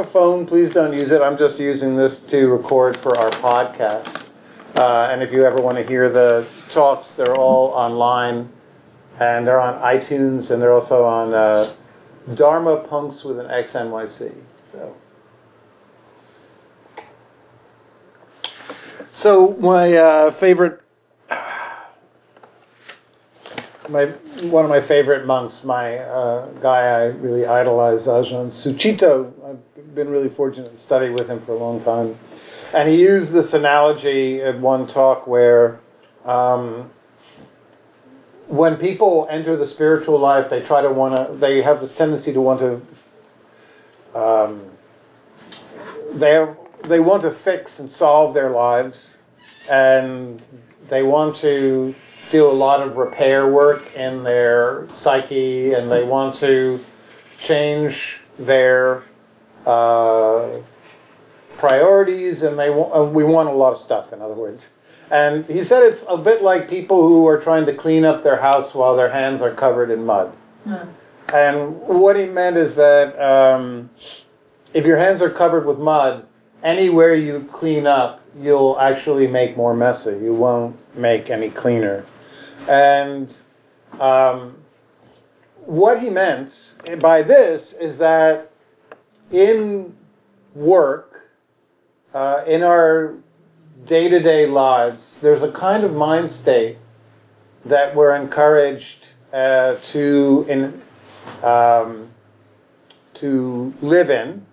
a phone, please don't use it. I'm just using this to record for our podcast. Uh, and if you ever want to hear the talks, they're all online, and they're on iTunes, and they're also on uh, Dharma Punks with an XNYC. So. So my uh, favorite, my one of my favorite monks, my uh, guy I really idolize, Ajahn Sucitto. I've been really fortunate to study with him for a long time, and he used this analogy at one talk where. Um, when people enter the spiritual life, they try to want to. They have this tendency to want to. Um, they have they want to fix and solve their lives, and they want to do a lot of repair work in their psyche, and they want to change their uh, priorities, and they want, uh, we want a lot of stuff. In other words, and he said it's a bit like people who are trying to clean up their house while their hands are covered in mud. Hmm. And what he meant is that um, if your hands are covered with mud, anywhere you clean up, you'll actually make more messy. You won't make any cleaner. And um, what he meant by this is that in work, uh, in our day to day lives, there's a kind of mind state that we're encouraged uh, to in, um, to live in.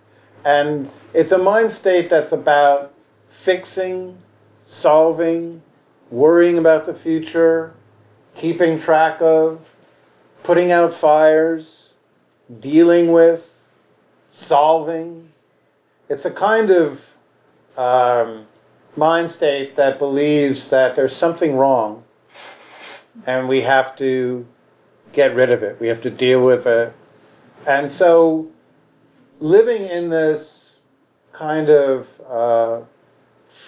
And it's a mind state that's about fixing, solving, worrying about the future, keeping track of, putting out fires, dealing with, solving. It's a kind of um, mind state that believes that there's something wrong and we have to get rid of it. We have to deal with it. And so living in this kind of uh,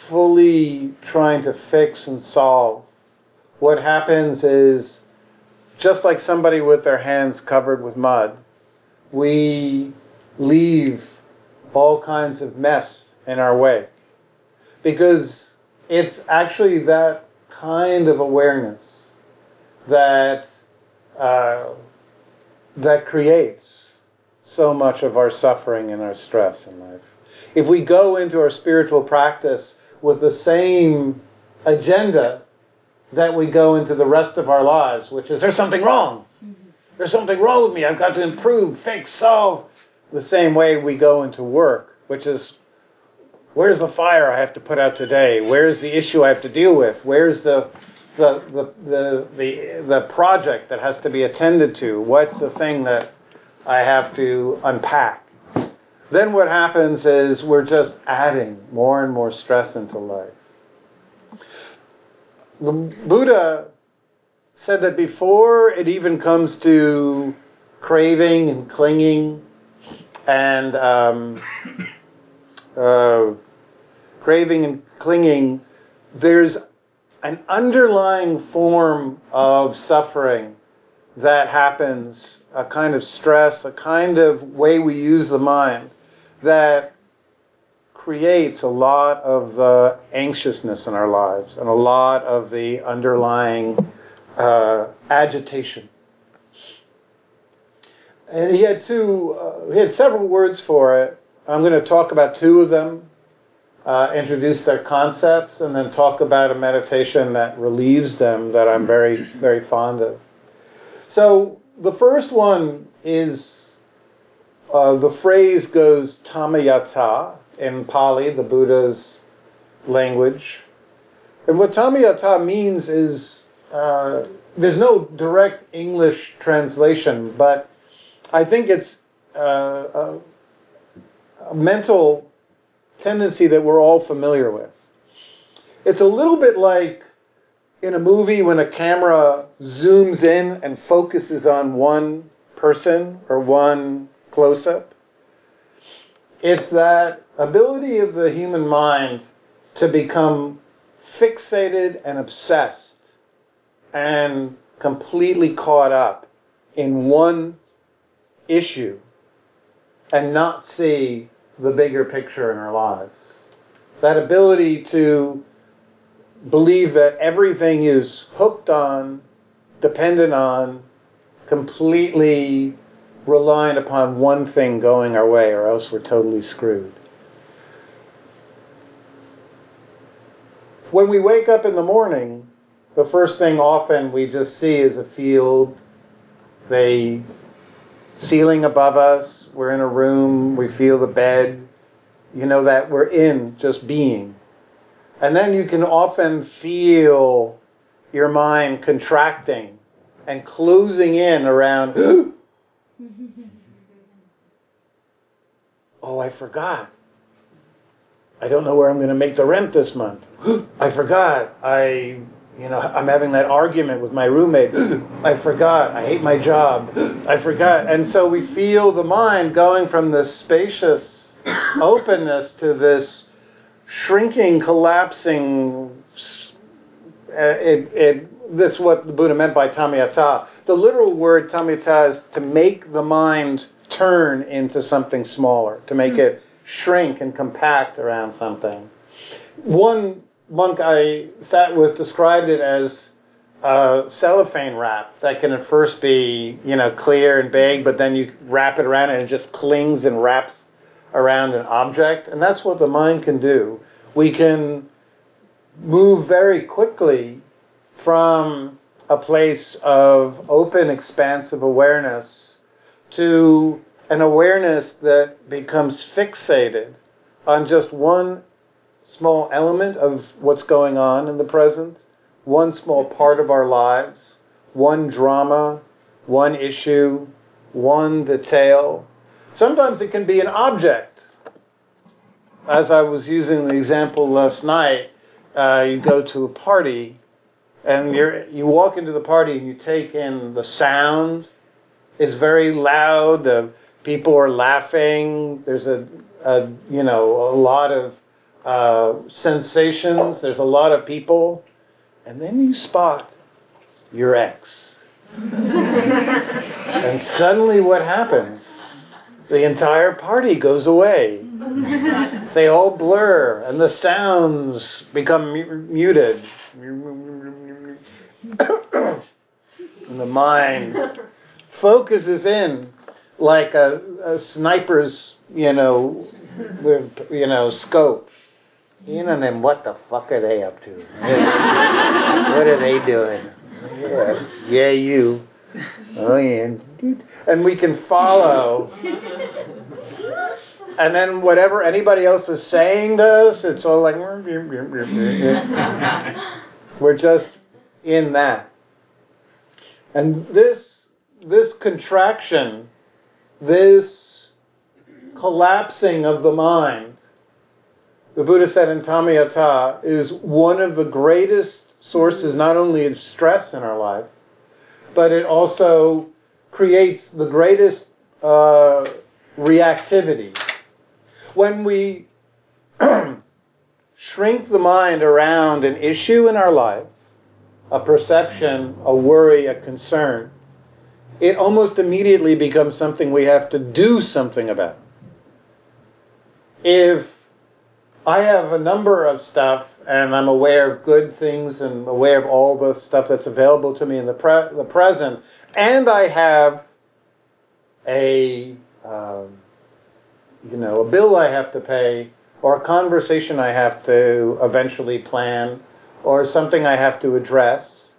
fully trying to fix and solve, what happens is just like somebody with their hands covered with mud, we leave all kinds of mess in our way. Because it's actually that kind of awareness that uh, that creates so much of our suffering and our stress in life. If we go into our spiritual practice with the same agenda that we go into the rest of our lives, which is there's something wrong. Mm-hmm. There's something wrong with me. I've got to improve, fix, solve. The same way we go into work, which is where's the fire I have to put out today? Where's the issue I have to deal with? Where's the the, the, the, the, the project that has to be attended to? What's the thing that I have to unpack. Then what happens is we're just adding more and more stress into life. The Buddha said that before it even comes to craving and clinging and um, uh, craving and clinging, there's an underlying form of suffering that happens, a kind of stress, a kind of way we use the mind that creates a lot of the anxiousness in our lives and a lot of the underlying uh, agitation. And he had two, uh, he had several words for it. I'm going to talk about two of them, uh, introduce their concepts, and then talk about a meditation that relieves them that I'm very, very fond of. So the first one is uh, the phrase goes tammayata in Pali, the Buddha's language. And what tammayata means is uh, there's no direct English translation, but I think it's uh, a, a mental tendency that we're all familiar with. It's a little bit like in a movie when a camera zooms in and focuses on one person or one close up. It's that ability of the human mind to become fixated and obsessed and completely caught up in one issue and not see the bigger picture in our lives. That ability to believe that everything is hooked on, dependent on, completely reliant upon one thing going our way, or else we're totally screwed. When we wake up in the morning, the first thing often we just see is a field, the ceiling above us, we're in a room, we feel the bed, you know that we're in just being. And then you can often feel your mind contracting and closing in around, oh, I forgot. I don't know where I'm going to make the rent this month. I forgot. I, you know, I'm having that argument with my roommate. I forgot. I hate my job. I forgot. And so we feel the mind going from this spacious openness to this shrinking, collapsing. Uh, it, it, this is what the Buddha meant by tammayata. The literal word tammayata is to make the mind turn into something smaller, to make hmm. it shrink and compact around something. One monk I sat with described it as a cellophane wrap that can at first be, you know, clear and big, but then you wrap it around and it just clings and wraps around an object. And that's what the mind can do. We can move very quickly from a place of open, expansive awareness to an awareness that becomes fixated on just one small element of what's going on in the present, one small part of our lives, one drama, one issue, one detail. Sometimes it can be an object. As I was using the example last night, uh, you go to a party and you you walk into the party and you take in the sound. It's very loud. The people are laughing. There's a, a you know a lot of uh, sensations. There's a lot of people, and then you spot your ex, and suddenly what happens? The entire party goes away. they all blur, and the sounds become muted. and the mind focuses in like a, a sniper's, you know, you know, scope. You know, then what the fuck are they up to? what are they doing? Yeah, yeah, you. Oh yeah, and we can follow. And then whatever anybody else is saying to us, it's all like we're just in that. And this this contraction this collapsing of the mind, the Buddha said in Tammayata, is one of the greatest sources not only of stress in our life, but it also creates the greatest uh, reactivity. When we shrink the mind around an issue in our life, a perception, a worry, a concern, it almost immediately becomes something we have to do something about. If I have a number of stuff and I'm aware of good things and aware of all the stuff that's available to me in the, pre- the present, and I have a um, you know a bill I have to pay or a conversation I have to eventually plan or something I have to address.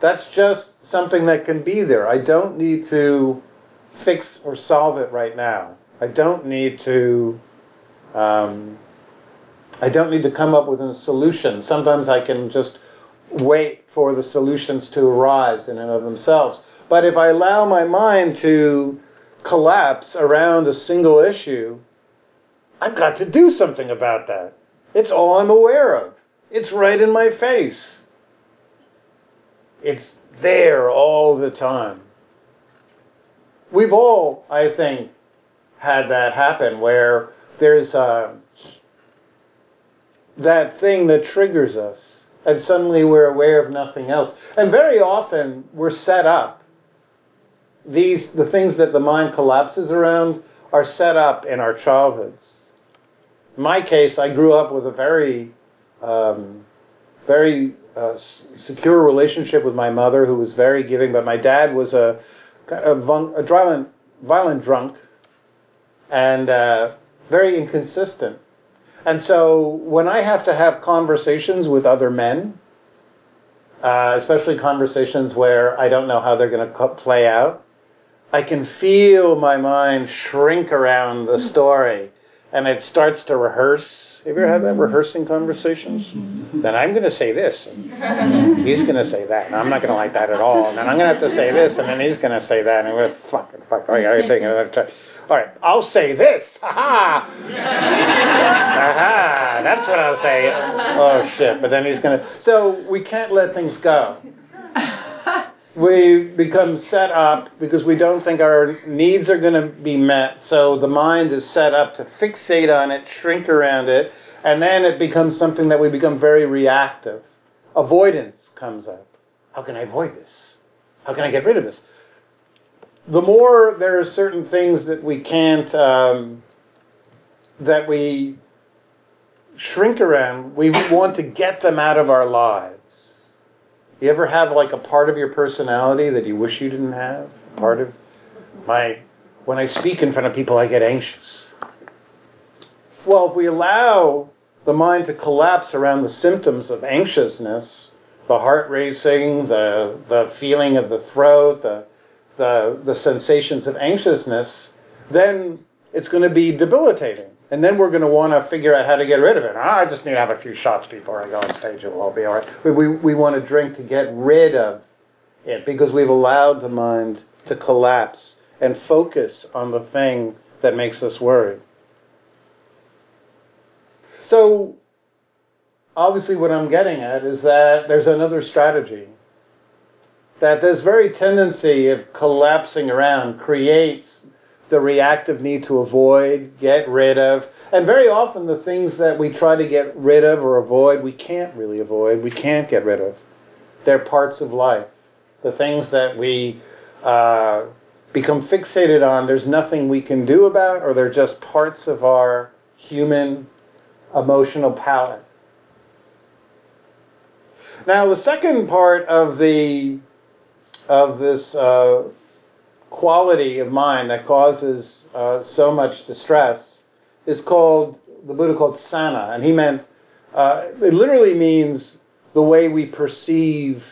That's just something that can be there. I don't need to fix or solve it right now. I don't need to. Um, I don't need to come up with a solution. Sometimes I can just wait for the solutions to arise in and of themselves. But if I allow my mind to collapse around a single issue, I've got to do something about that. It's all I'm aware of. It's right in my face. It's there all the time. We've all, I think, had that happen where there's uh, that thing that triggers us, and suddenly we're aware of nothing else. And very often we're set up. These the things that the mind collapses around are set up in our childhoods. In my case, I grew up with a very, um, very uh, secure relationship with my mother, who was very giving. But my dad was a a, a violent, violent drunk, and uh, very inconsistent. And so when I have to have conversations with other men, uh, especially conversations where I don't know how they're going to play out, I can feel my mind shrink around the story and it starts to rehearse. Have you ever had that mm-hmm. rehearsing conversations? Mm-hmm. Then I'm going to say this, and he's going to say that, and I'm not going to like that at all. And then I'm going to have to say this, and then he's going to say that, and we're fucking fuck. Oh, yeah, I take another time. All right, I'll say this. Ha ha. Aha, that's what I'll say. Oh shit! But then he's going to. So we can't let things go we become set up because we don't think our needs are going to be met. So the mind is set up to fixate on it, shrink around it, and then it becomes something that we become very reactive. Avoidance comes up. How can I avoid this? How can I get rid of this? The more there are certain things that we can't, um, that we shrink around, we want to get them out of our lives. You ever have like a part of your personality that you wish you didn't have? Part of my when I speak in front of people I get anxious. Well, if we allow the mind to collapse around the symptoms of anxiousness, the heart racing, the the feeling of the throat, the the the sensations of anxiousness, then it's going to be debilitating. And then we're going to want to figure out how to get rid of it. I just need to have a few shots before I go on stage. It will all be all right. We, we, we want to drink to get rid of it because we've allowed the mind to collapse and focus on the thing that makes us worry. So, obviously, what I'm getting at is that there's another strategy. That this very tendency of collapsing around creates the reactive need to avoid, get rid of. And very often, the things that we try to get rid of or avoid, we can't really avoid, we can't get rid of. They're parts of life. The things that we uh, become fixated on, there's nothing we can do about, or they're just parts of our human emotional palette. Now, the second part of the of this uh, quality of mind that causes uh, so much distress is called the Buddha called sanna, and he meant uh, it literally means the way we perceive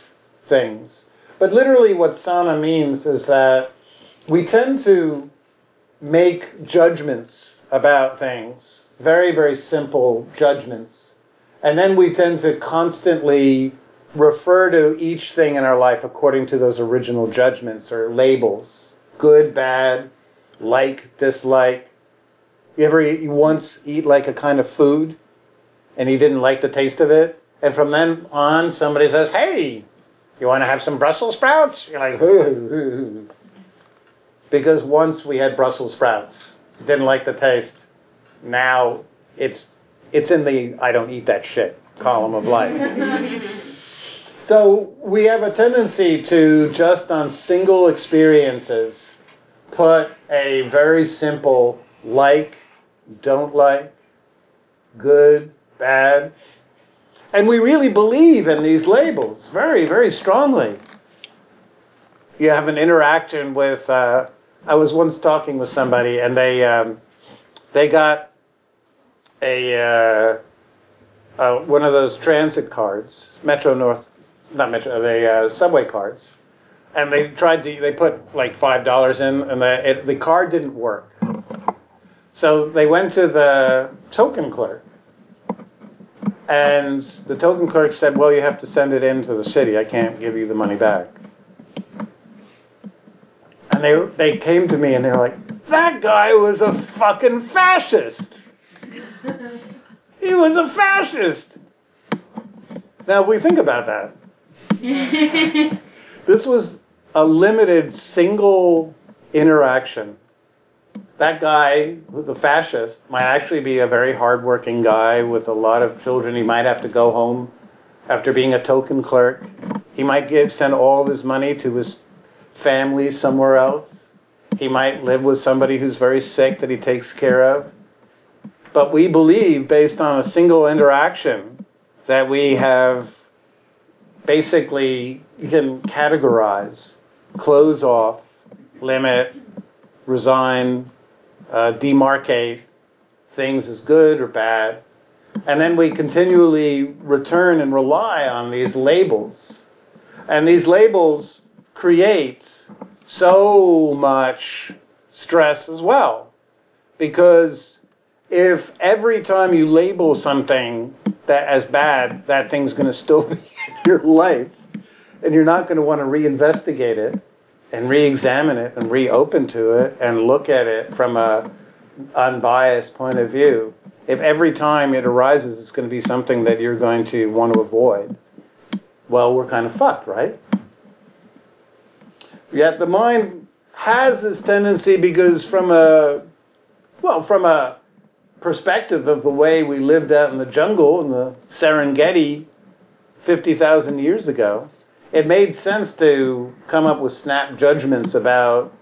things. But literally, what sanna means is that we tend to make judgments about things, very very simple judgments, and then we tend to constantly refer to each thing in our life according to those original judgments or labels good, bad, like, dislike. You ever you once eat like a kind of food and you didn't like the taste of it? And from then on, somebody says, hey, you want to have some Brussels sprouts? You're like, Hoo. because once we had Brussels sprouts, didn't like the taste. Now it's it's in the I don't eat that shit column of life. So we have a tendency to just on single experiences put a very simple like, don't like, good, bad. And we really believe in these labels very, very strongly. You have an interaction with, uh, I was once talking with somebody and they, um, they got a, uh, uh, one of those transit cards, Metro North not Metro, the uh, subway cards, and they tried to they put like five dollars in, and the it, the card didn't work. So they went to the token clerk, and the token clerk said, "Well, you have to send it in to the city. I can't give you the money back." And they they came to me and they're like, "That guy was a fucking fascist. He was a fascist." Now we think about that. this was a limited single interaction. That guy, the fascist, might actually be a very hardworking guy with a lot of children. He might have to go home after being a token clerk. He might give send all of his money to his family somewhere else. He might live with somebody who's very sick that he takes care of. But we believe, based on a single interaction, that we have basically you can categorize, close off, limit, resign, uh, demarcate things as good or bad. And then we continually return and rely on these labels. And these labels create so much stress as well. Because if every time you label something that as bad, that thing's going to still be your life, and you're not going to want to reinvestigate it and re-examine it and reopen to it and look at it from a unbiased point of view. If every time it arises, it's going to be something that you're going to want to avoid, well, we're kind of fucked, right? Yet the mind has this tendency because from a well, from a perspective of the way we lived out in the jungle in the Serengeti 50,000 years ago, it made sense to come up with snap judgments about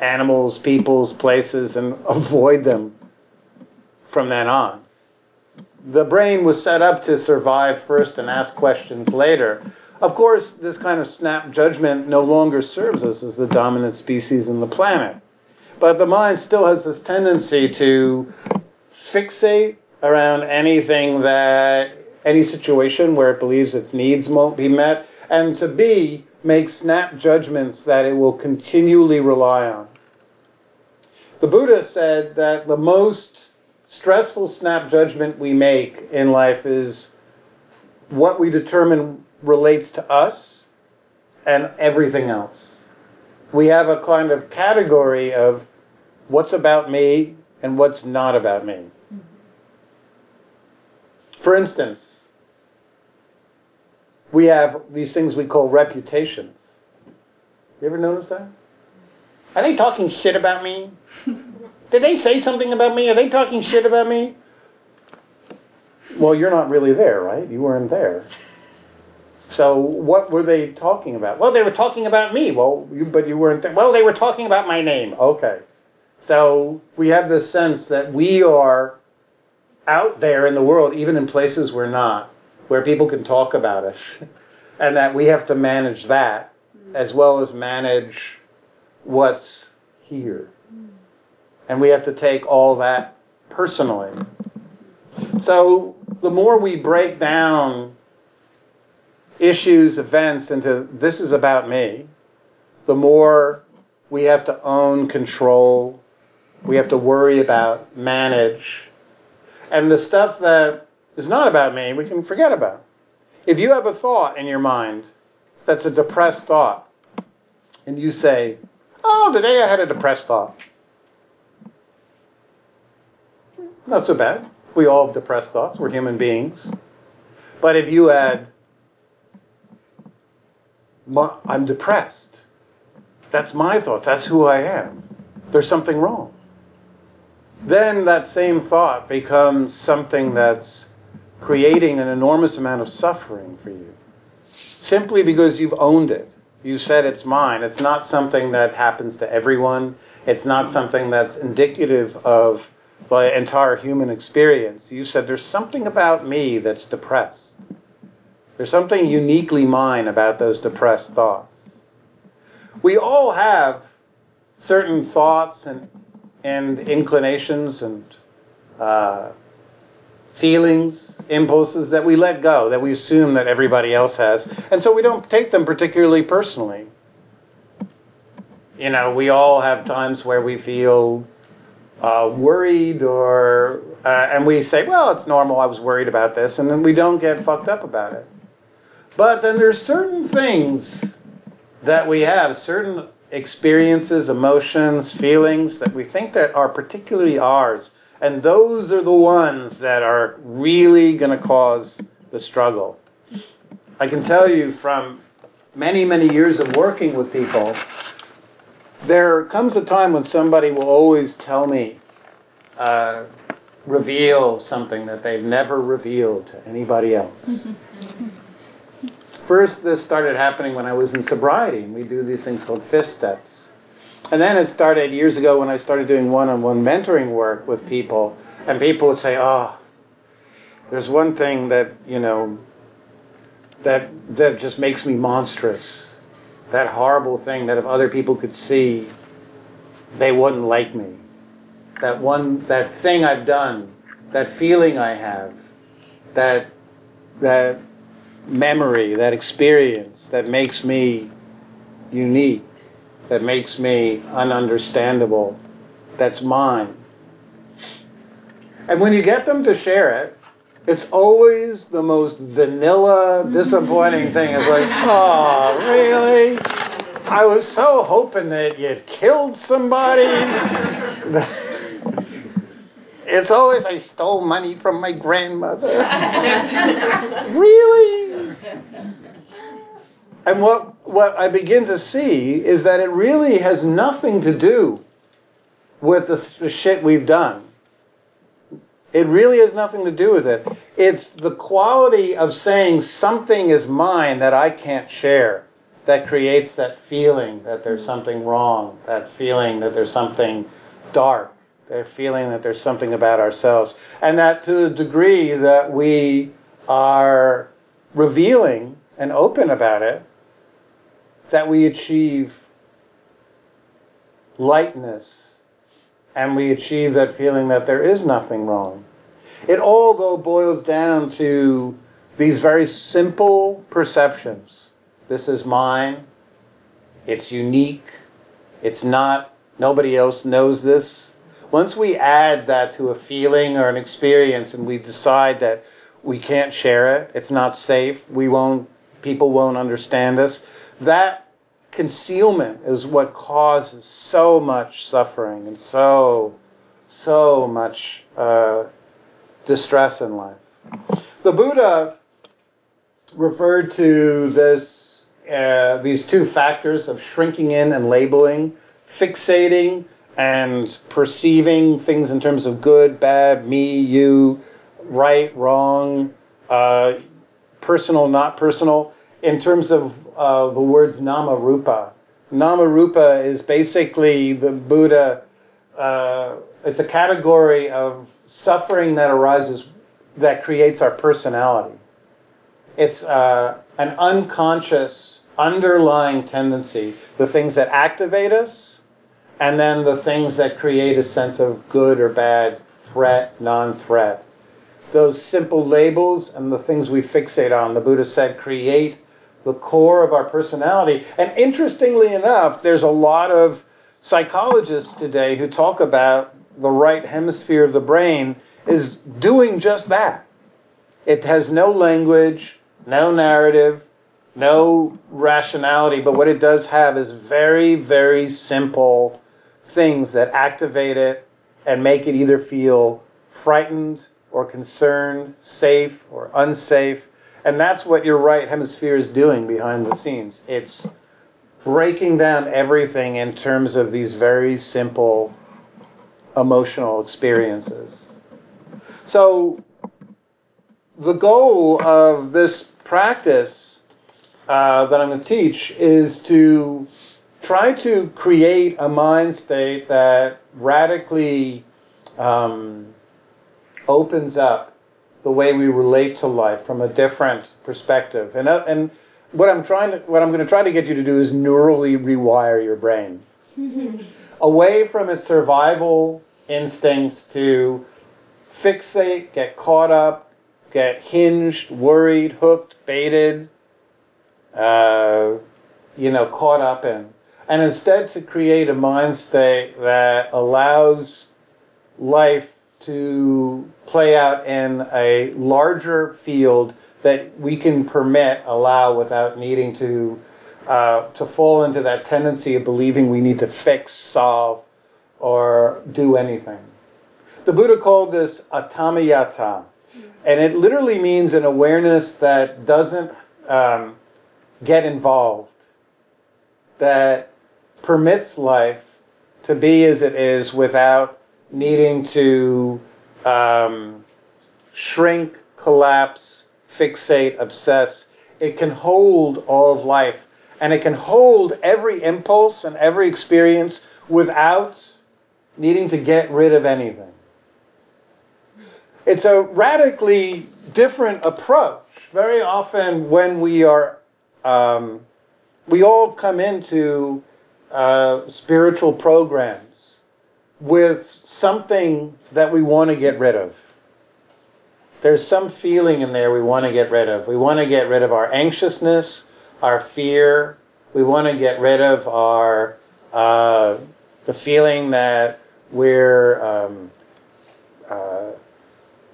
animals, peoples, places, and avoid them from then on. The brain was set up to survive first and ask questions later. Of course, this kind of snap judgment no longer serves us as the dominant species in the planet. But the mind still has this tendency to fixate around anything that, any situation where it believes its needs won't be met, and to B, make snap judgments that it will continually rely on. The Buddha said that the most stressful snap judgment we make in life is what we determine relates to us and everything else. We have a kind of category of what's about me and what's not about me. For instance, we have these things we call reputations. You ever notice that? Are they talking shit about me? Did they say something about me? Are they talking shit about me? Well, you're not really there, right? You weren't there. So what were they talking about? Well, they were talking about me. Well, you, but you weren't there. Well, they were talking about my name. Okay. So we have this sense that we are out there in the world, even in places we're not, where people can talk about us, and that we have to manage that as well as manage what's here. And we have to take all that personally. So the more we break down issues, events into this is about me, the more we have to own, control, we have to worry about, manage. And the stuff that is not about me, we can forget about. If you have a thought in your mind that's a depressed thought, and you say, Oh, today I had a depressed thought. Not so bad. We all have depressed thoughts. We're human beings. But if you had, I'm depressed, that's my thought. That's who I am. There's something wrong. Then that same thought becomes something that's creating an enormous amount of suffering for you. Simply because you've owned it. You said it's mine. It's not something that happens to everyone. It's not something that's indicative of the entire human experience. You said there's something about me that's depressed. There's something uniquely mine about those depressed thoughts. We all have certain thoughts and, and inclinations and uh, feelings, impulses that we let go, that we assume that everybody else has. And so we don't take them particularly personally. You know, we all have times where we feel uh, worried or, uh, and we say, well, it's normal, I was worried about this, and then we don't get fucked up about it. But then there's certain things that we have, certain experiences, emotions, feelings that we think that are particularly ours and those are the ones that are really going to cause the struggle. I can tell you from many, many years of working with people, there comes a time when somebody will always tell me, uh, reveal something that they've never revealed to anybody else. First, this started happening when I was in sobriety, and we do these things called fifth steps. And then it started years ago when I started doing one on one mentoring work with people And people would say, oh, there's one thing that, you know, that, that just makes me monstrous. That horrible thing that if other people could see, they wouldn't like me. That one, that thing I've done, that feeling I have, that, that memory, that experience that makes me unique, that makes me ununderstandable, that's mine. And when you get them to share it, it's always the most vanilla, disappointing thing. It's like, oh, really? I was so hoping that you'd killed somebody. it's always, I stole money from my grandmother. really? And what, what I begin to see is that it really has nothing to do with the, the shit we've done. It really has nothing to do with it. It's the quality of saying something is mine that I can't share that creates that feeling that there's something wrong, that feeling that there's something dark, that feeling that there's something about ourselves. And that to the degree that we are revealing and open about it, that we achieve lightness and we achieve that feeling that there is nothing wrong. It all, though, boils down to these very simple perceptions. This is mine. It's unique. It's not, nobody else knows this. Once we add that to a feeling or an experience and we decide that we can't share it, it's not safe, we won't, people won't understand us, that concealment is what causes so much suffering and so, so much uh, distress in life. The Buddha referred to this, uh, these two factors of shrinking in and labeling, fixating and perceiving things in terms of good, bad, me, you, right, wrong, uh, personal, not personal, in terms of uh, the words nama rupa. Nama rupa is basically the Buddha, uh, it's a category of suffering that arises that creates our personality. It's uh, an unconscious underlying tendency, the things that activate us, and then the things that create a sense of good or bad, threat, non threat. Those simple labels and the things we fixate on, the Buddha said, create the core of our personality. And interestingly enough, there's a lot of psychologists today who talk about the right hemisphere of the brain is doing just that. It has no language, no narrative, no rationality, but what it does have is very, very simple things that activate it and make it either feel frightened or concerned, safe or unsafe. And that's what your right hemisphere is doing behind the scenes. It's breaking down everything in terms of these very simple emotional experiences. So, the goal of this practice uh, that I'm going to teach is to try to create a mind state that radically um, opens up the way we relate to life from a different perspective. And, uh, and what I'm trying to, what I'm going to try to get you to do is neurally rewire your brain away from its survival instincts to fixate, get caught up, get hinged, worried, hooked, baited, uh, you know, caught up in. And instead to create a mind state that allows life to play out in a larger field that we can permit, allow without needing to uh, to fall into that tendency of believing we need to fix, solve, or do anything. The Buddha called this atammayata, and it literally means an awareness that doesn't um, get involved, that permits life to be as it is without needing to um, shrink, collapse, fixate, obsess. It can hold all of life, and it can hold every impulse and every experience without needing to get rid of anything. it's a radically different approach. Very often, when we are, um, we all come into uh, spiritual programs with something that we want to get rid of. There's some feeling in there we want to get rid of. We want to get rid of our anxiousness, our fear. We want to get rid of our uh, the feeling that we're um, uh,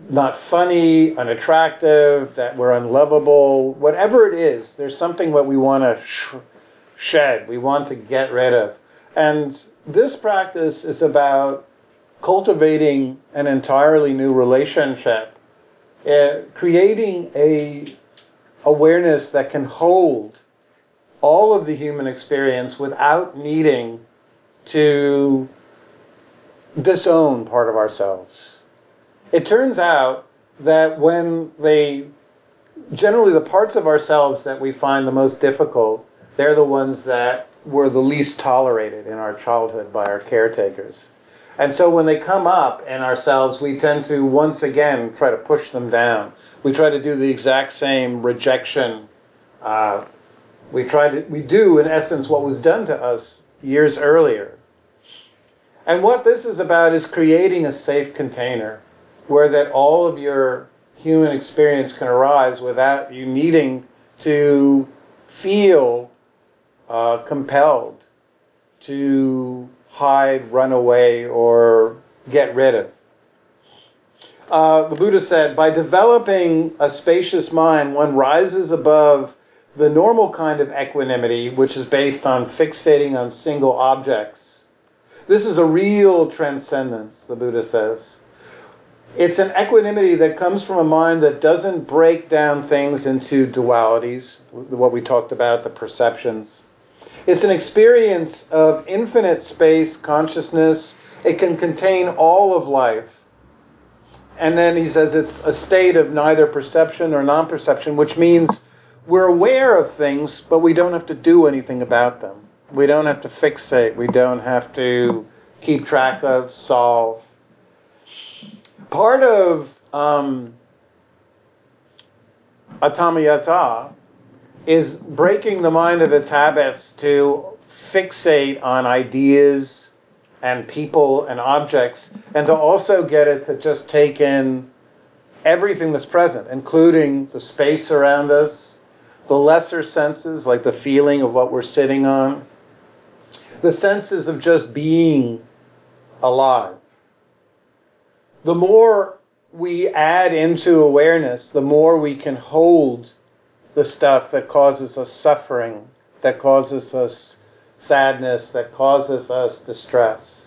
not funny, unattractive, that we're unlovable, whatever it is, there's something that we want to sh- shed, we want to get rid of. And this practice is about cultivating an entirely new relationship, uh, creating a awareness that can hold all of the human experience without needing to disown part of ourselves. It turns out that when they, generally the parts of ourselves that we find the most difficult, they're the ones that were the least tolerated in our childhood by our caretakers. And so when they come up in ourselves, we tend to once again try to push them down. We try to do the exact same rejection. Uh, we try to, we do in essence what was done to us years earlier. And what this is about is creating a safe container where that all of your human experience can arise without you needing to feel uh, compelled to hide, run away, or get rid of. Uh, the Buddha said, by developing a spacious mind, one rises above the normal kind of equanimity, which is based on fixating on single objects this is a real transcendence, the Buddha says. It's an equanimity that comes from a mind that doesn't break down things into dualities, what we talked about, the perceptions. It's an experience of infinite space consciousness. It can contain all of life. And then he says it's a state of neither perception or non perception, which means we're aware of things, but we don't have to do anything about them. We don't have to fixate. We don't have to keep track of, solve. Part of um, atammayata is breaking the mind of its habits to fixate on ideas and people and objects, and to also get it to just take in everything that's present, including the space around us, the lesser senses, like the feeling of what we're sitting on, the senses of just being alive. The more we add into awareness, the more we can hold the stuff that causes us suffering, that causes us sadness, that causes us distress.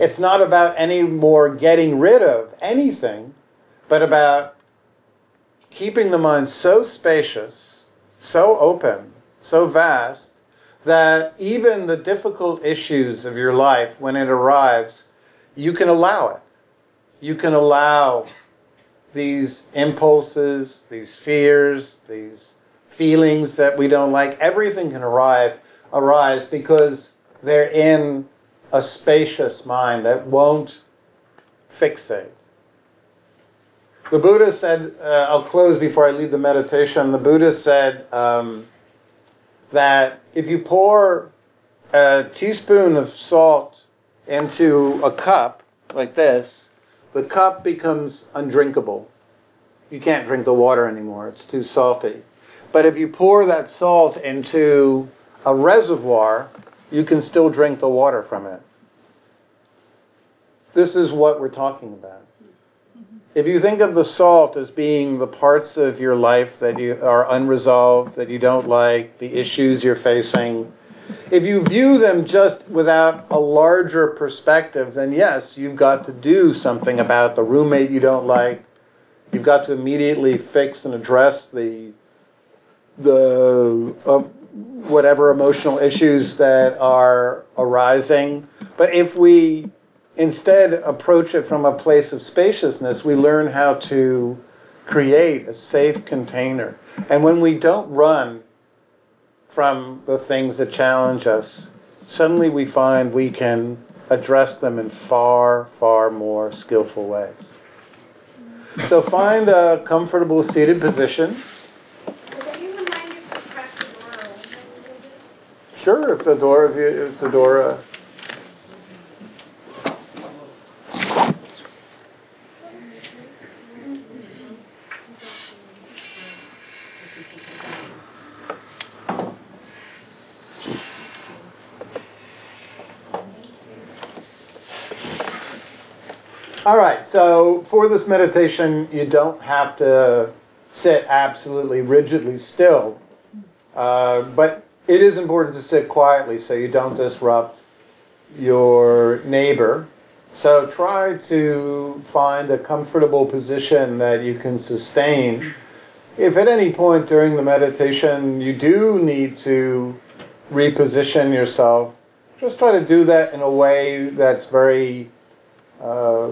It's not about any more getting rid of anything, but about keeping the mind so spacious, so open, so vast, that even the difficult issues of your life, when it arrives, you can allow it. You can allow these impulses, these fears, these feelings that we don't like. Everything can arrive, arise because they're in a spacious mind that won't fixate. The Buddha said, uh, I'll close before I leave the meditation. The Buddha said, um, that if you pour a teaspoon of salt into a cup like this, the cup becomes undrinkable. You can't drink the water anymore, it's too salty. But if you pour that salt into a reservoir, you can still drink the water from it. This is what we're talking about. If you think of the salt as being the parts of your life that you are unresolved, that you don't like, the issues you're facing, if you view them just without a larger perspective, then yes, you've got to do something about the roommate you don't like. You've got to immediately fix and address the the uh, whatever emotional issues that are arising. But if we instead approach it from a place of spaciousness, we learn how to create a safe container. And when we don't run from the things that challenge us, suddenly we find we can address them in far, far more skillful ways. So find a comfortable seated position. Sure, if the door if you, is the door. Uh, All right, so for this meditation, you don't have to sit absolutely rigidly still, uh, but it is important to sit quietly so you don't disrupt your neighbor. So try to find a comfortable position that you can sustain. If at any point during the meditation you do need to reposition yourself, just try to do that in a way that's very uh,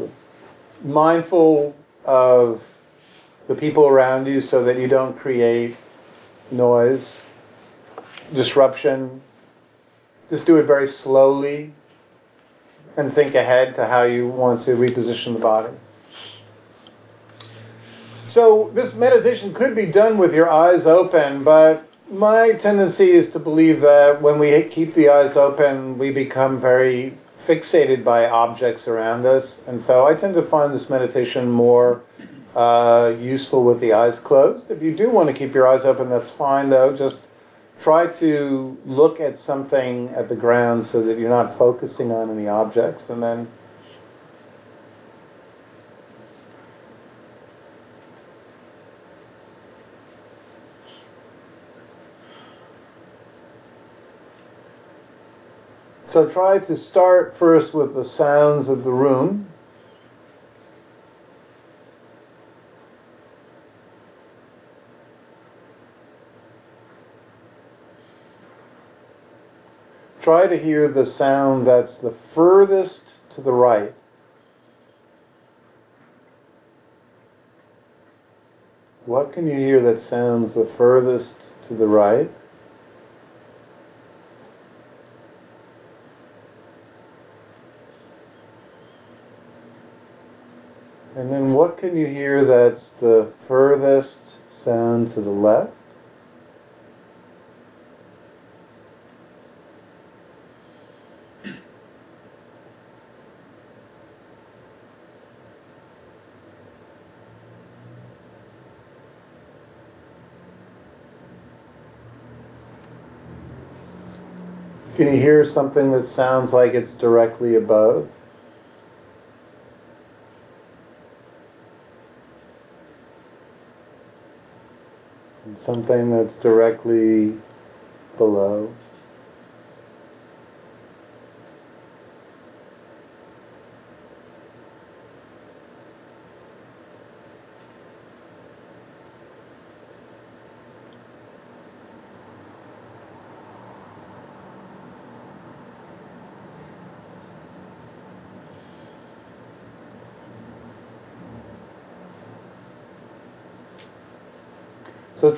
mindful of the people around you so that you don't create noise, disruption. Just do it very slowly and think ahead to how you want to reposition the body. So, this meditation could be done with your eyes open, but my tendency is to believe that when we keep the eyes open, we become very fixated by objects around us, and so I tend to find this meditation more uh, useful with the eyes closed. If you do want to keep your eyes open, that's fine though. Just try to look at something at the ground so that you're not focusing on any objects, and then So try to start first with the sounds of the room. Try to hear the sound that's the furthest to the right. What can you hear that sounds the furthest to the right? And then what can you hear that's the furthest sound to the left? Can you hear something that sounds like it's directly above? Something that's directly below.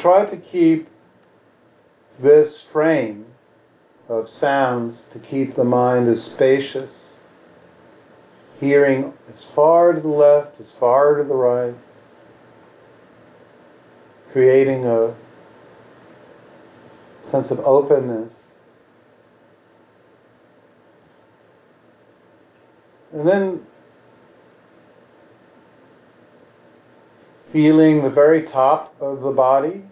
Try to keep this frame of sounds to keep the mind as spacious, hearing as far to the left, as far to the right, creating a sense of openness. And then feeling the very top of the body,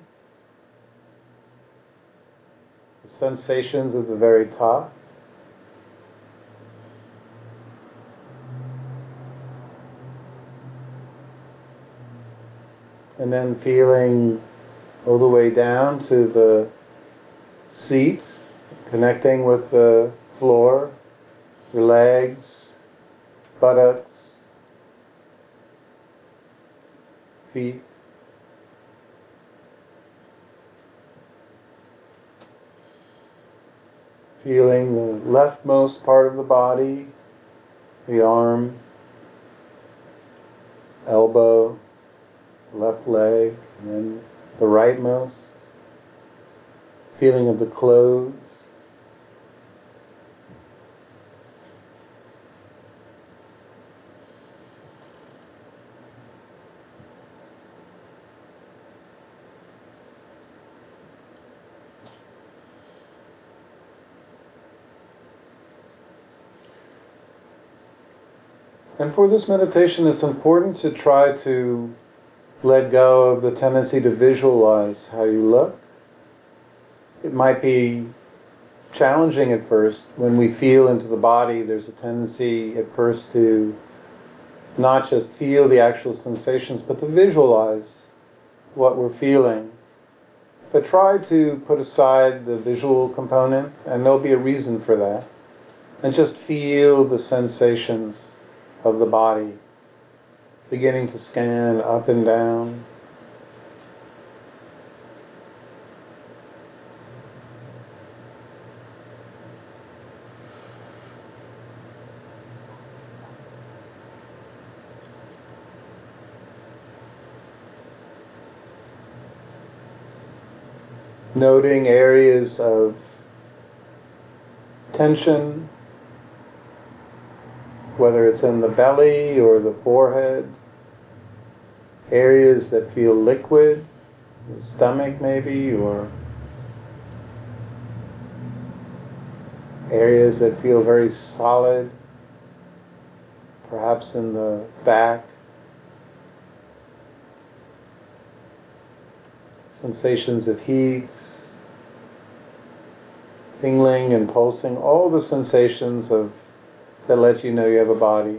the sensations at the very top. And then feeling all the way down to the seat, connecting with the floor, your legs, buttocks, feet. Feeling the leftmost part of the body, the arm, elbow, left leg, and then the rightmost. Feeling of the clothes, And for this meditation, it's important to try to let go of the tendency to visualize how you look. It might be challenging at first. When we feel into the body, there's a tendency at first to not just feel the actual sensations, but to visualize what we're feeling. But try to put aside the visual component, and there'll be a reason for that. And just feel the sensations of the body beginning to scan up and down. Noting areas of tension, whether it's in the belly or the forehead, areas that feel liquid, the stomach maybe, or areas that feel very solid, perhaps in the back. Sensations of heat, tingling and pulsing, all the sensations of that lets you know you have a body.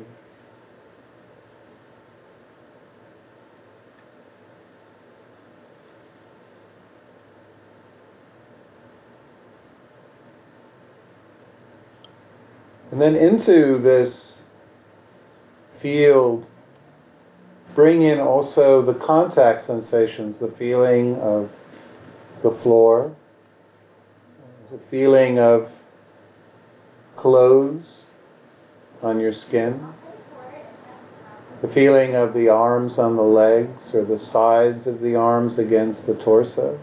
And then into this field, bring in also the contact sensations, the feeling of the floor, the feeling of clothes on your skin, the feeling of the arms on the legs or the sides of the arms against the torso.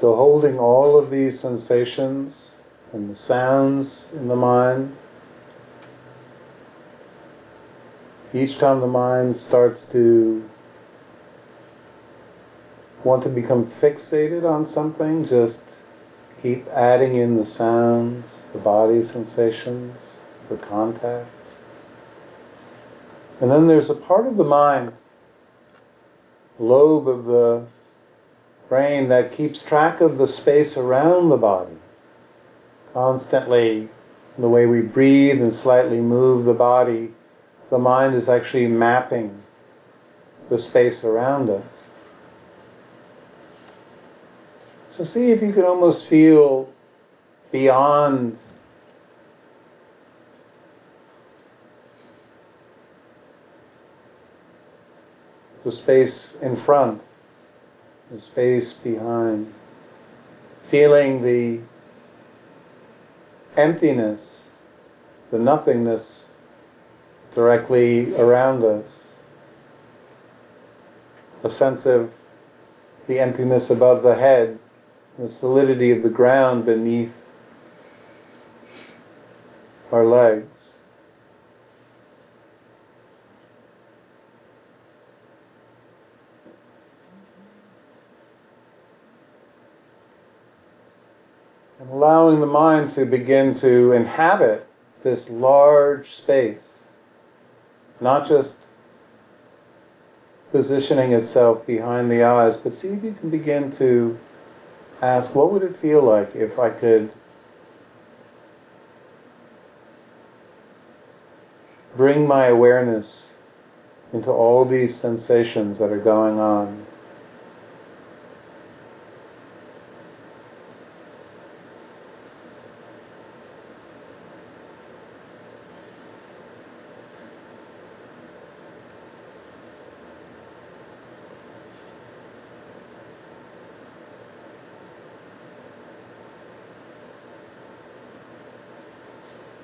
So holding all of these sensations and the sounds in the mind, each time the mind starts to want to become fixated on something, just keep adding in the sounds, the body sensations, the contact. And then there's a part of the mind, lobe of the brain that keeps track of the space around the body. Constantly, the way we breathe and slightly move the body, the mind is actually mapping the space around us. So see if you can almost feel beyond the space in front the space behind, feeling the emptiness, the nothingness directly around us, a sense of the emptiness above the head, the solidity of the ground beneath our legs. and allowing the mind to begin to inhabit this large space, not just positioning itself behind the eyes, but see if you can begin to ask, what would it feel like if I could bring my awareness into all these sensations that are going on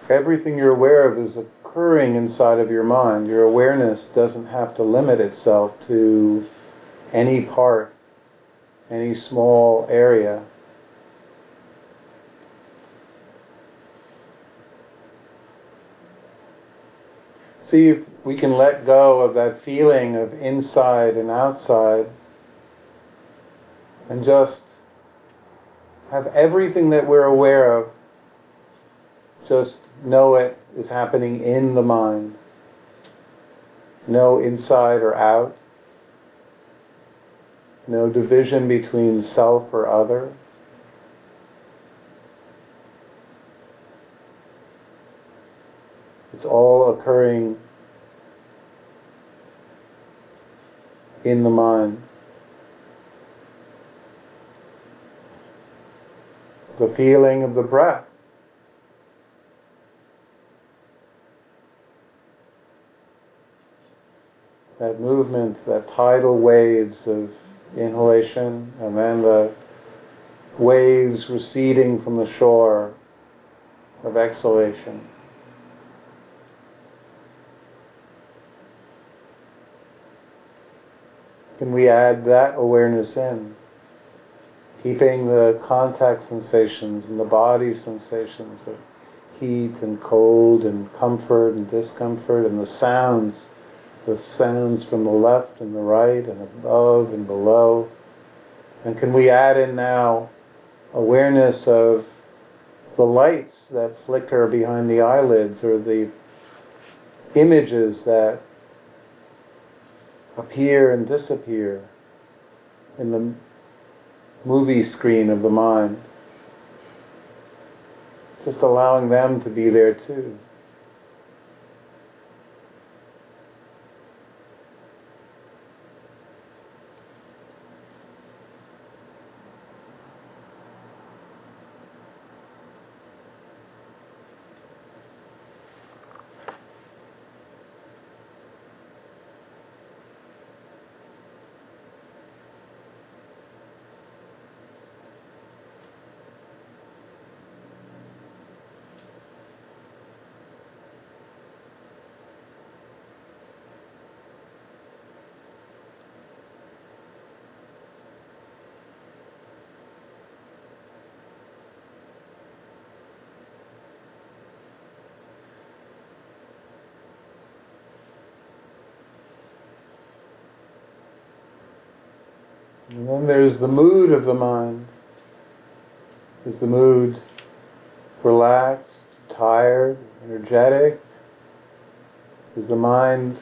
everything you're aware of is occurring inside of your mind. Your awareness doesn't have to limit itself to any part, any small area. See if we can let go of that feeling of inside and outside and just have everything that we're aware of, just know it is happening in the mind. No inside or out. No division between self or other. It's all occurring in the mind. The feeling of the breath. That movement, that tidal waves of inhalation and then the waves receding from the shore of exhalation. Can we add that awareness in? Keeping the contact sensations and the body sensations of heat and cold and comfort and discomfort and the sounds, the sounds from the left and the right and above and below. And can we add in now awareness of the lights that flicker behind the eyelids or the images that appear and disappear in the movie screen of the mind. Just allowing them to be there too. And then there's the mood of the mind. Is the mood relaxed, tired, energetic? Is the mind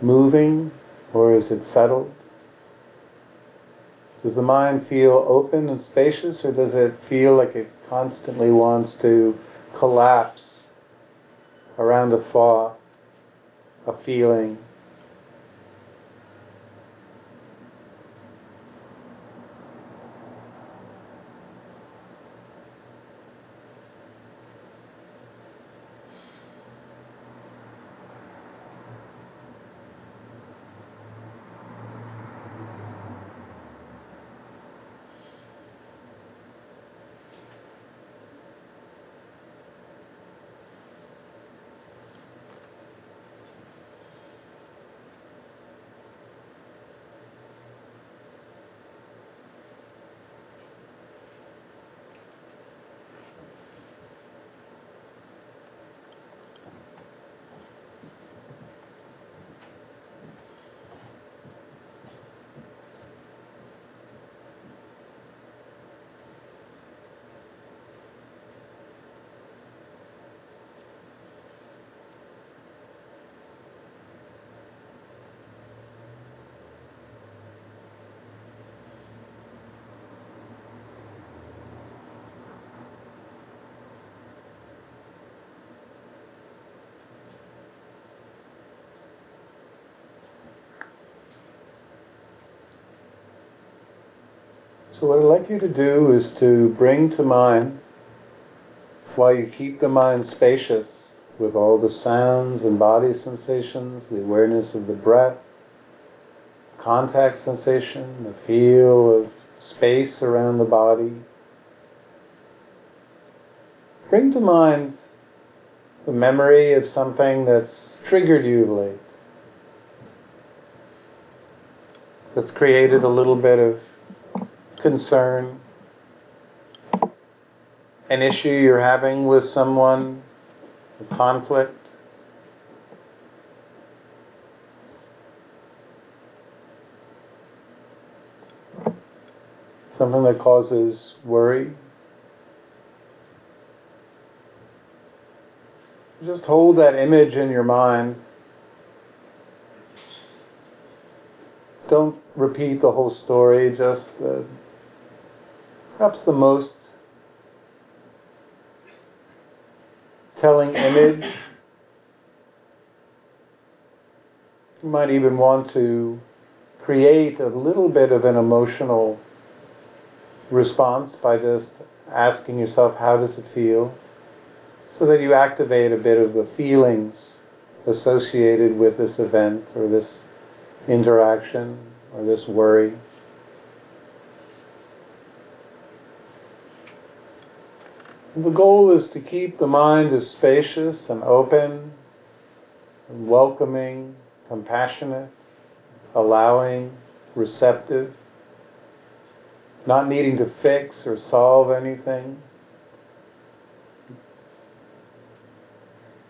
moving or is it settled? Does the mind feel open and spacious or does it feel like it constantly wants to collapse around a thought, a feeling, So what I'd like you to do is to bring to mind, while you keep the mind spacious with all the sounds and body sensations, the awareness of the breath, contact sensation, the feel of space around the body, bring to mind the memory of something that's triggered you late. That's created a little bit of concern, an issue you're having with someone, a conflict. Something that causes worry. Just hold that image in your mind. Don't repeat the whole story, just the, perhaps the most telling image. You might even want to create a little bit of an emotional response by just asking yourself, how does it feel? So that you activate a bit of the feelings associated with this event or this interaction or this worry. The goal is to keep the mind as spacious and open and welcoming, compassionate, allowing, receptive, not needing to fix or solve anything.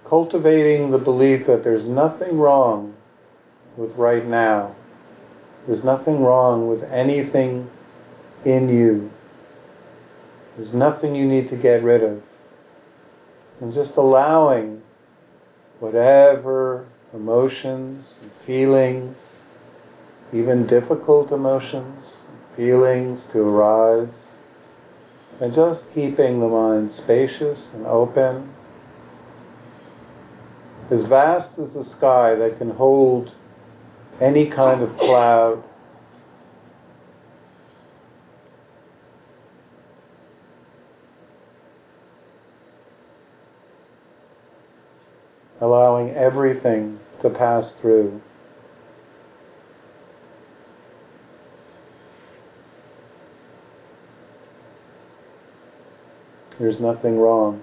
Cultivating the belief that there's nothing wrong with right now. There's nothing wrong with anything in you. There's nothing you need to get rid of. And just allowing whatever emotions and feelings, even difficult emotions, and feelings to arise, and just keeping the mind spacious and open, as vast as the sky that can hold any kind of cloud. Allowing everything to pass through. There's nothing wrong.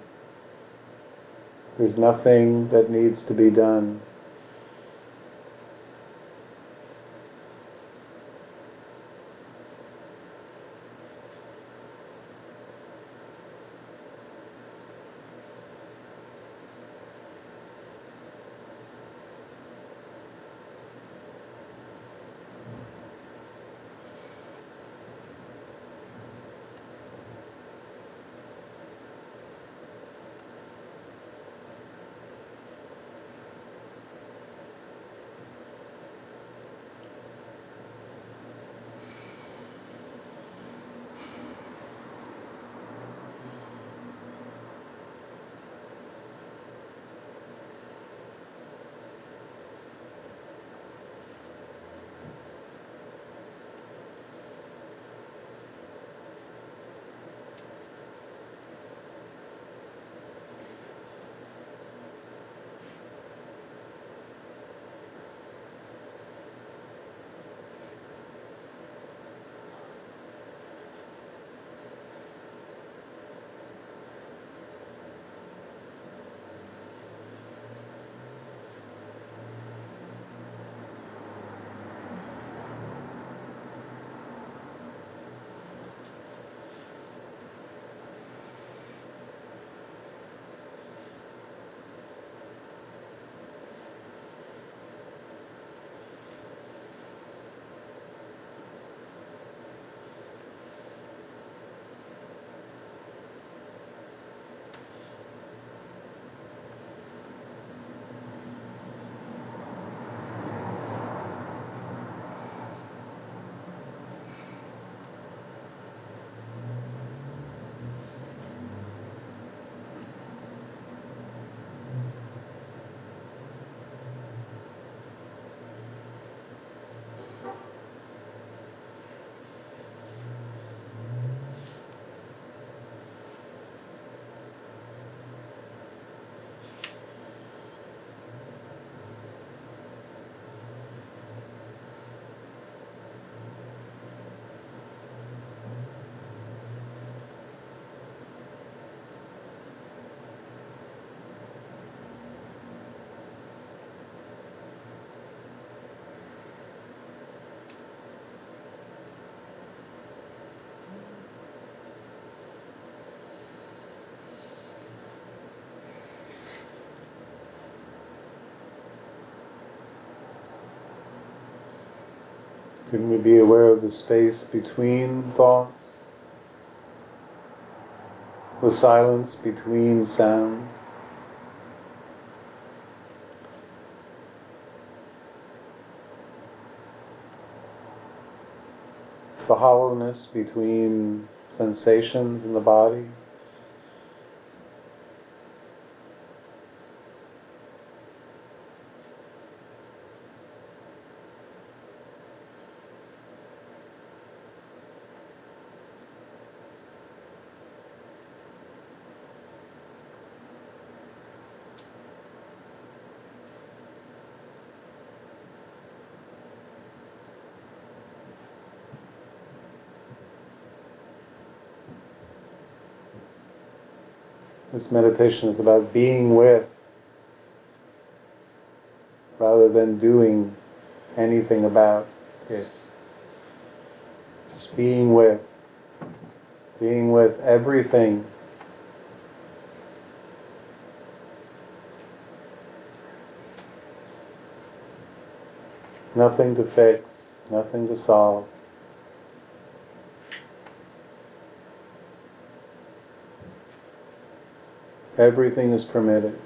There's nothing that needs to be done. Can we be aware of the space between thoughts? The silence between sounds? The hollowness between sensations in the body? This meditation is about being with rather than doing anything about it. Just being with. Being with everything. Nothing to fix, nothing to solve. Everything is permitted.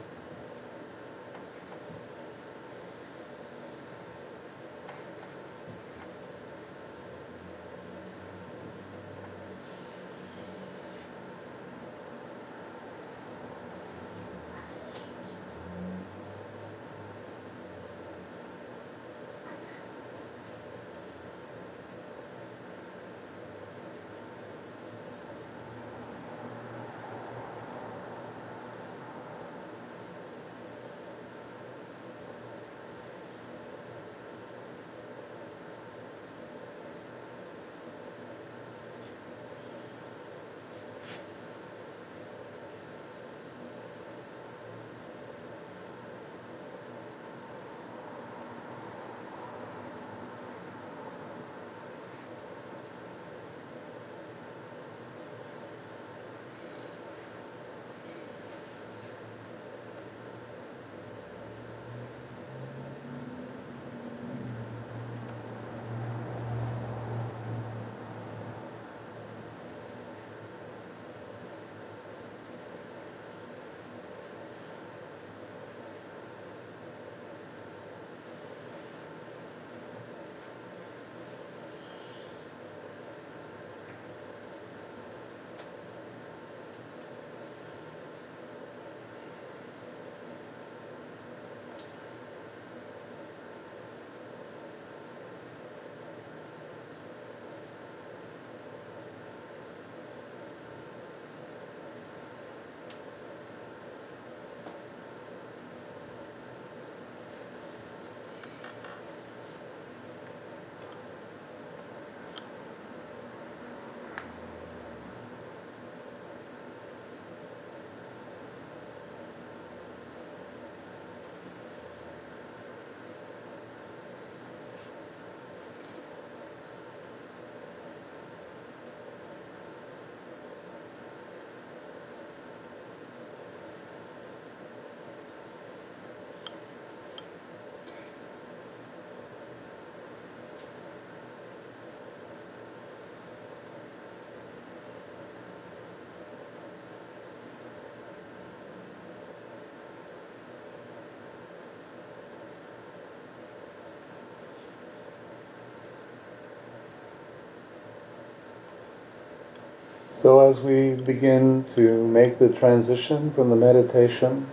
So as we begin to make the transition from the meditation,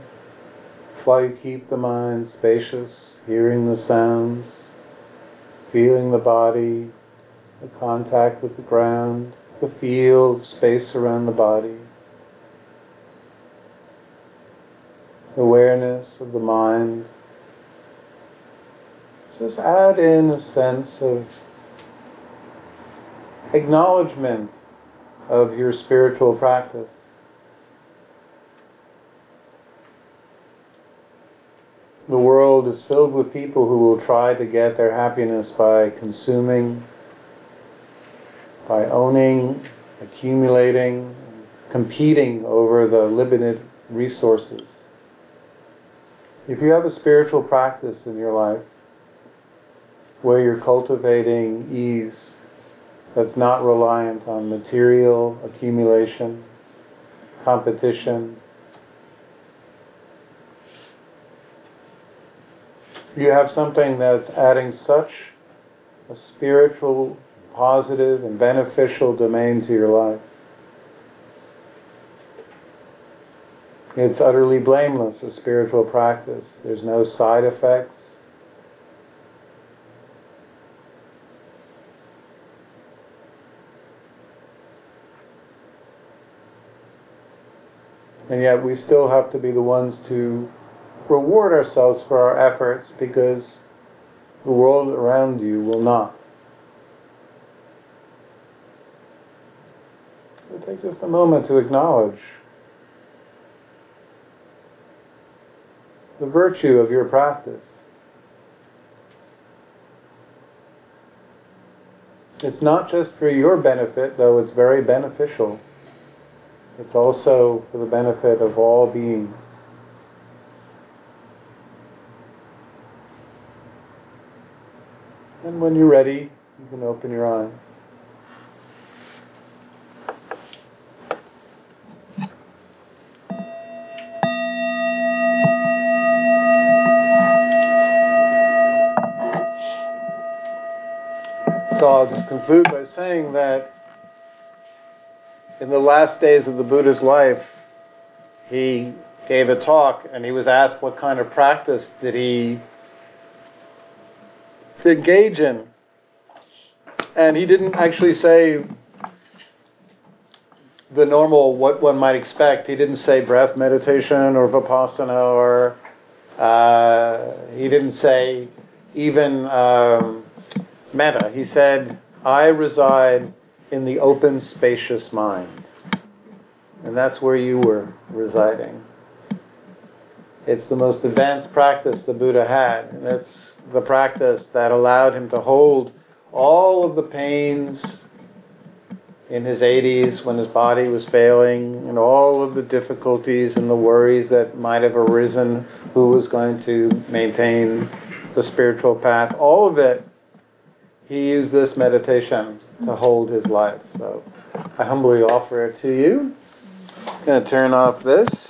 while you keep the mind spacious, hearing the sounds, feeling the body, the contact with the ground, the feel of space around the body, awareness of the mind, just add in a sense of acknowledgement of your spiritual practice. The world is filled with people who will try to get their happiness by consuming, by owning, accumulating, competing over the limited resources. If you have a spiritual practice in your life, where you're cultivating ease that's not reliant on material accumulation, competition. You have something that's adding such a spiritual, positive, and beneficial domain to your life. It's utterly blameless, a spiritual practice. There's no side effects. And yet we still have to be the ones to reward ourselves for our efforts because the world around you will not. So take just a moment to acknowledge the virtue of your practice. It's not just for your benefit, though it's very beneficial. It's also for the benefit of all beings. And when you're ready, you can open your eyes. So I'll just conclude by saying that in the last days of the Buddha's life, he gave a talk and he was asked what kind of practice did he engage in. And he didn't actually say the normal, what one might expect. He didn't say breath meditation or vipassana or uh, he didn't say even. Um, metta. He said, I reside in the open, spacious mind. And that's where you were residing. It's the most advanced practice the Buddha had. And it's the practice that allowed him to hold all of the pains in his 80s when his body was failing and all of the difficulties and the worries that might have arisen who was going to maintain the spiritual path. All of it he used this meditation to hold his life. So I humbly offer it to you. I'm going to turn off this.